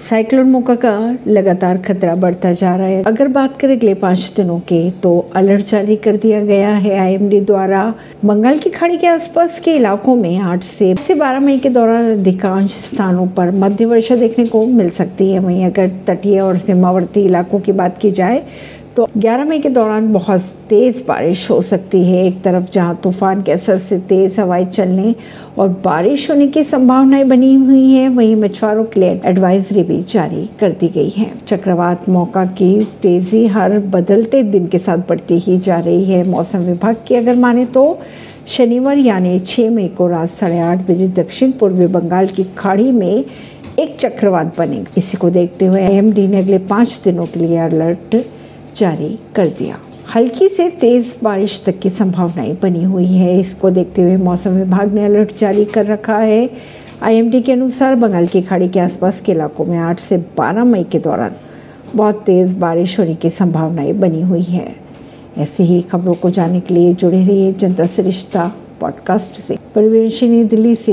Cyclone मोका का लगातार खतरा बढ़ता जा रहा है। अगर बात करें अगले पाँच दिनों के तो अलर्ट जारी कर दिया गया है आईएमडी द्वारा। बंगाल की खाड़ी के आसपास के इलाकों में आठ से से बारह मई के दौरान अधिकांश स्थानों पर मध्य वर्षा देखने को मिल सकती है। वहीं अगर तटीय और सीमावर्ती इलाकों की बात की जाए तो 11 मई के दौरान बहुत तेज़ बारिश हो सकती है। एक तरफ़ जहाँ तूफ़ान के असर से तेज़ हवाएँ चलने और बारिश होने की संभावनाएँ बनी हुई हैं, वहीं मछुआरों के लिए एडवाइजरी भी जारी कर दी गई है। चक्रवात मौका की तेज़ी हर बदलते दिन के साथ बढ़ती ही जा रही है। मौसम विभाग की अगर माने तो शनिवार यानी 6 मई को रात साढ़े आठ बजे दक्षिण पूर्वी बंगाल की खाड़ी में एक चक्रवात बनेगा। इसी को देखते हुए एमडी ने अगले पाँच दिनों के लिए अलर्ट जारी कर दिया। हल्की से तेज बारिश तक की संभावनाएँ बनी हुई है। इसको देखते हुए मौसम विभाग ने अलर्ट जारी कर रखा है। आईएमडी के अनुसार बंगाल की खाड़ी के आसपास के इलाकों में 8 से 12 मई के दौरान बहुत तेज बारिश होने की संभावनाएँ बनी हुई है। ऐसे ही खबरों को जानने के लिए जुड़े रहिए जनता से रिश्ता पॉडकास्ट से। परिवेशी दिल्ली से।